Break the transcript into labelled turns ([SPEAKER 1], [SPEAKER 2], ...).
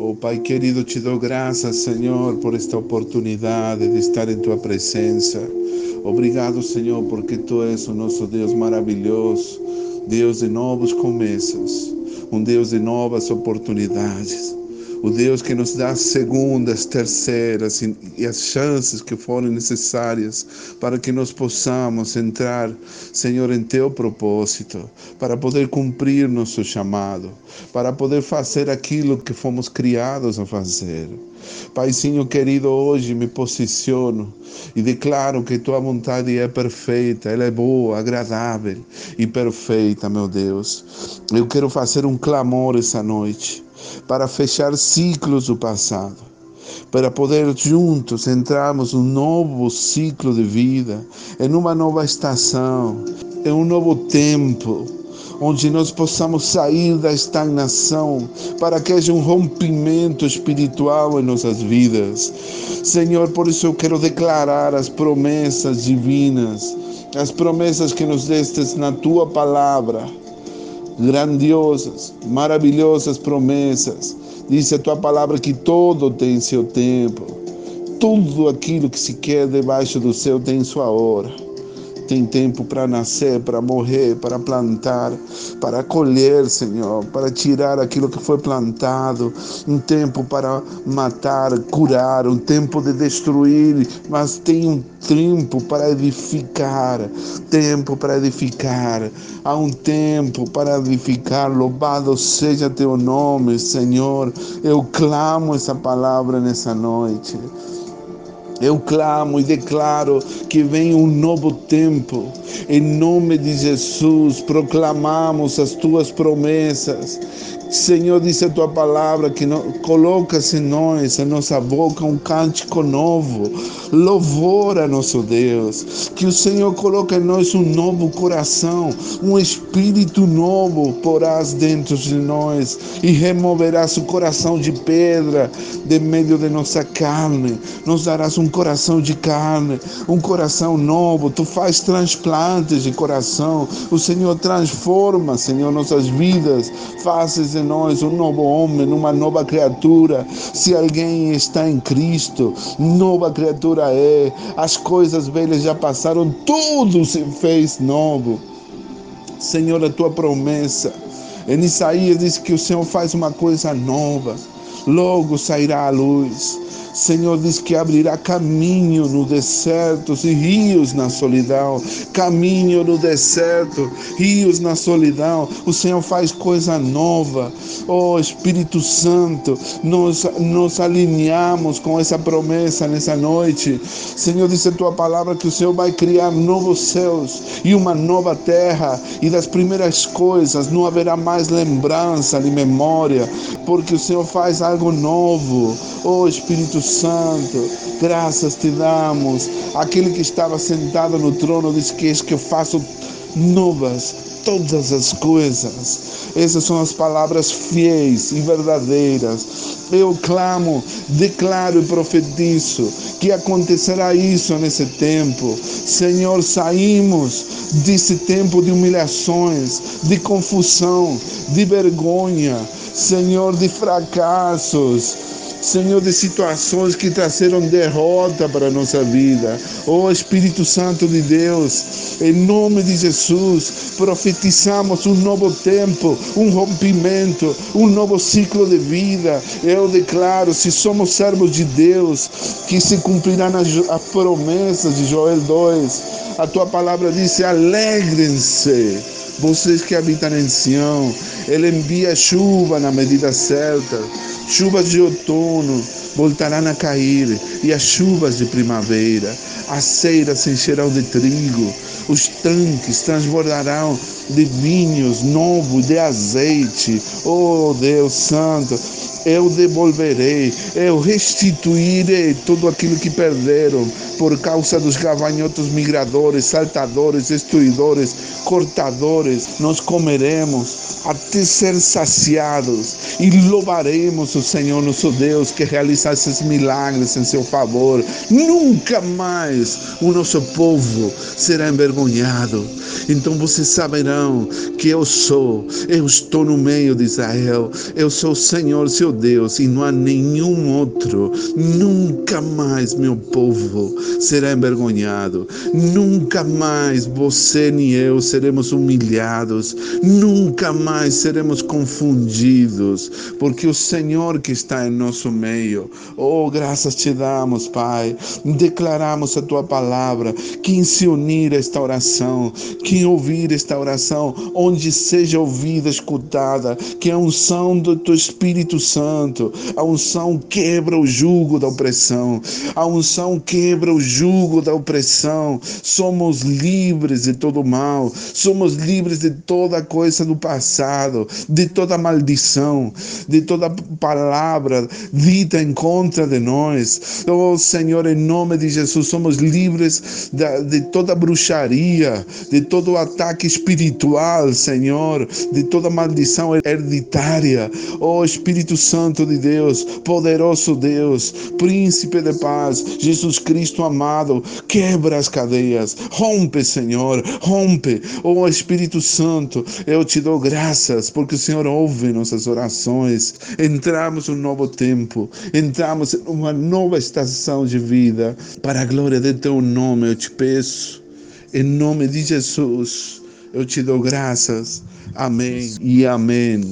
[SPEAKER 1] Oh Pai querido, te dou graças, Senhor, por esta oportunidade de estar em tua presença. Obrigado, Senhor, porque tu és o nosso Deus maravilhoso, Deus de novos começos, um Deus de novas oportunidades o Deus que nos dá segundas, terceiras e as chances que forem necessárias para que nós possamos entrar, Senhor, em teu propósito, para poder cumprir nosso chamado, para poder fazer aquilo que fomos criados a fazer. Paizinho querido, hoje me posiciono e declaro que tua vontade é perfeita, ela é boa, agradável e perfeita, meu Deus. Eu quero fazer um clamor essa noite para fechar ciclos do passado, para poder juntos entrarmos num novo ciclo de vida, em uma nova estação, em um novo tempo, onde nós possamos sair da estagnação, para que haja um rompimento espiritual em nossas vidas. Senhor, por isso eu quero declarar as promessas divinas, as promessas que nos destes na tua palavra grandiosas, maravilhosas promessas. Diz a tua palavra que todo tem seu tempo. Tudo aquilo que se quer debaixo do céu tem sua hora. Tem tempo para nascer, para morrer, para plantar, para colher, Senhor, para tirar aquilo que foi plantado. Um tempo para matar, curar, um tempo de destruir, mas tem um tempo para edificar, tempo para edificar. Há um tempo para edificar. Louvado seja teu nome, Senhor. Eu clamo essa palavra nessa noite. Eu clamo e declaro que vem um novo tempo. Em nome de Jesus, proclamamos as tuas promessas. Senhor, diz a tua palavra que colocas em nós, em nossa boca, um cântico novo, louvor a nosso Deus. Que o Senhor coloque em nós um novo coração, um espírito novo porás dentro de nós e removerás o coração de pedra de meio de nossa carne. Nos darás um coração de carne, um coração novo. Tu faz transplantes de coração. O Senhor transforma, Senhor, nossas vidas. Fazes nós um novo homem, uma nova criatura. Se alguém está em Cristo, nova criatura é. As coisas velhas já passaram, tudo se fez novo. Senhor, a tua promessa. Em Isaías diz que o Senhor faz uma coisa nova, logo sairá a luz. Senhor diz que abrirá caminho no deserto e rios na solidão. Caminho no deserto, rios na solidão. O Senhor faz coisa nova. Oh Espírito Santo, nós nos alinhamos com essa promessa nessa noite. Senhor, diz a tua palavra que o Senhor vai criar novos céus e uma nova terra. E das primeiras coisas não haverá mais lembrança nem memória, porque o Senhor faz algo novo. Oh Espírito Santo, graças te damos. Aquele que estava sentado no trono disse que és que eu faço novas todas as coisas. Essas são as palavras fiéis e verdadeiras. Eu clamo, declaro e profetizo que acontecerá isso nesse tempo. Senhor, saímos desse tempo de humilhações, de confusão, de vergonha, Senhor, de fracassos Senhor, de situações que trazeram derrota para a nossa vida. Oh Espírito Santo de Deus, em nome de Jesus, profetizamos um novo tempo, um rompimento, um novo ciclo de vida. Eu declaro, se somos servos de Deus, que se cumprirão as promessas de Joel 2. A tua palavra diz: alegrem-se vocês que habitam em Sião, Ele envia chuva na medida certa. Chuvas de outono voltarão a cair e as chuvas de primavera. As ceiras se encherão de trigo, os tanques transbordarão de vinhos novos, de azeite. Oh Deus Santo, eu devolverei, eu restituirei tudo aquilo que perderam por causa dos gavanhotos migradores, saltadores, destruidores, cortadores. Nós comeremos até ser saciados e louvaremos o Senhor nosso Deus que realiza esses milagres em seu favor. Nunca mais o nosso povo será envergonhado. Então vocês saberão que eu sou, eu estou no meio de Israel, eu sou o Senhor, seu Deus, e não há nenhum outro. Nunca mais, meu povo, será envergonhado. Nunca mais você nem eu seremos humilhados. Nunca mais seremos confundidos, porque o Senhor que está em nosso meio, oh, graças te damos, Pai. Declaramos a tua palavra. Quem se unir a esta oração, quem ouvir esta oração, onde seja ouvida, escutada, que a unção do teu Espírito Santo, a unção quebra o jugo da opressão, a unção quebra o jugo da opressão. Somos livres de todo mal, somos livres de toda coisa do passado, de toda maldição, de toda palavra dita em contra de nós. Oh Senhor, em nome de Jesus, somos livres de, de toda bruxaria, de todo ataque espiritual, Senhor, de toda maldição hereditária. Oh Espírito Santo de Deus, poderoso Deus, príncipe de paz, Jesus Cristo amado, quebra as cadeias, rompe, Senhor, rompe. Oh Espírito Santo, eu te dou graças porque o Senhor ouve nossas orações. Entramos num novo tempo, entramos em uma nova estação de vida. Para a glória de teu nome, eu te peço, em nome de Jesus, eu te dou graças. Amém e amém.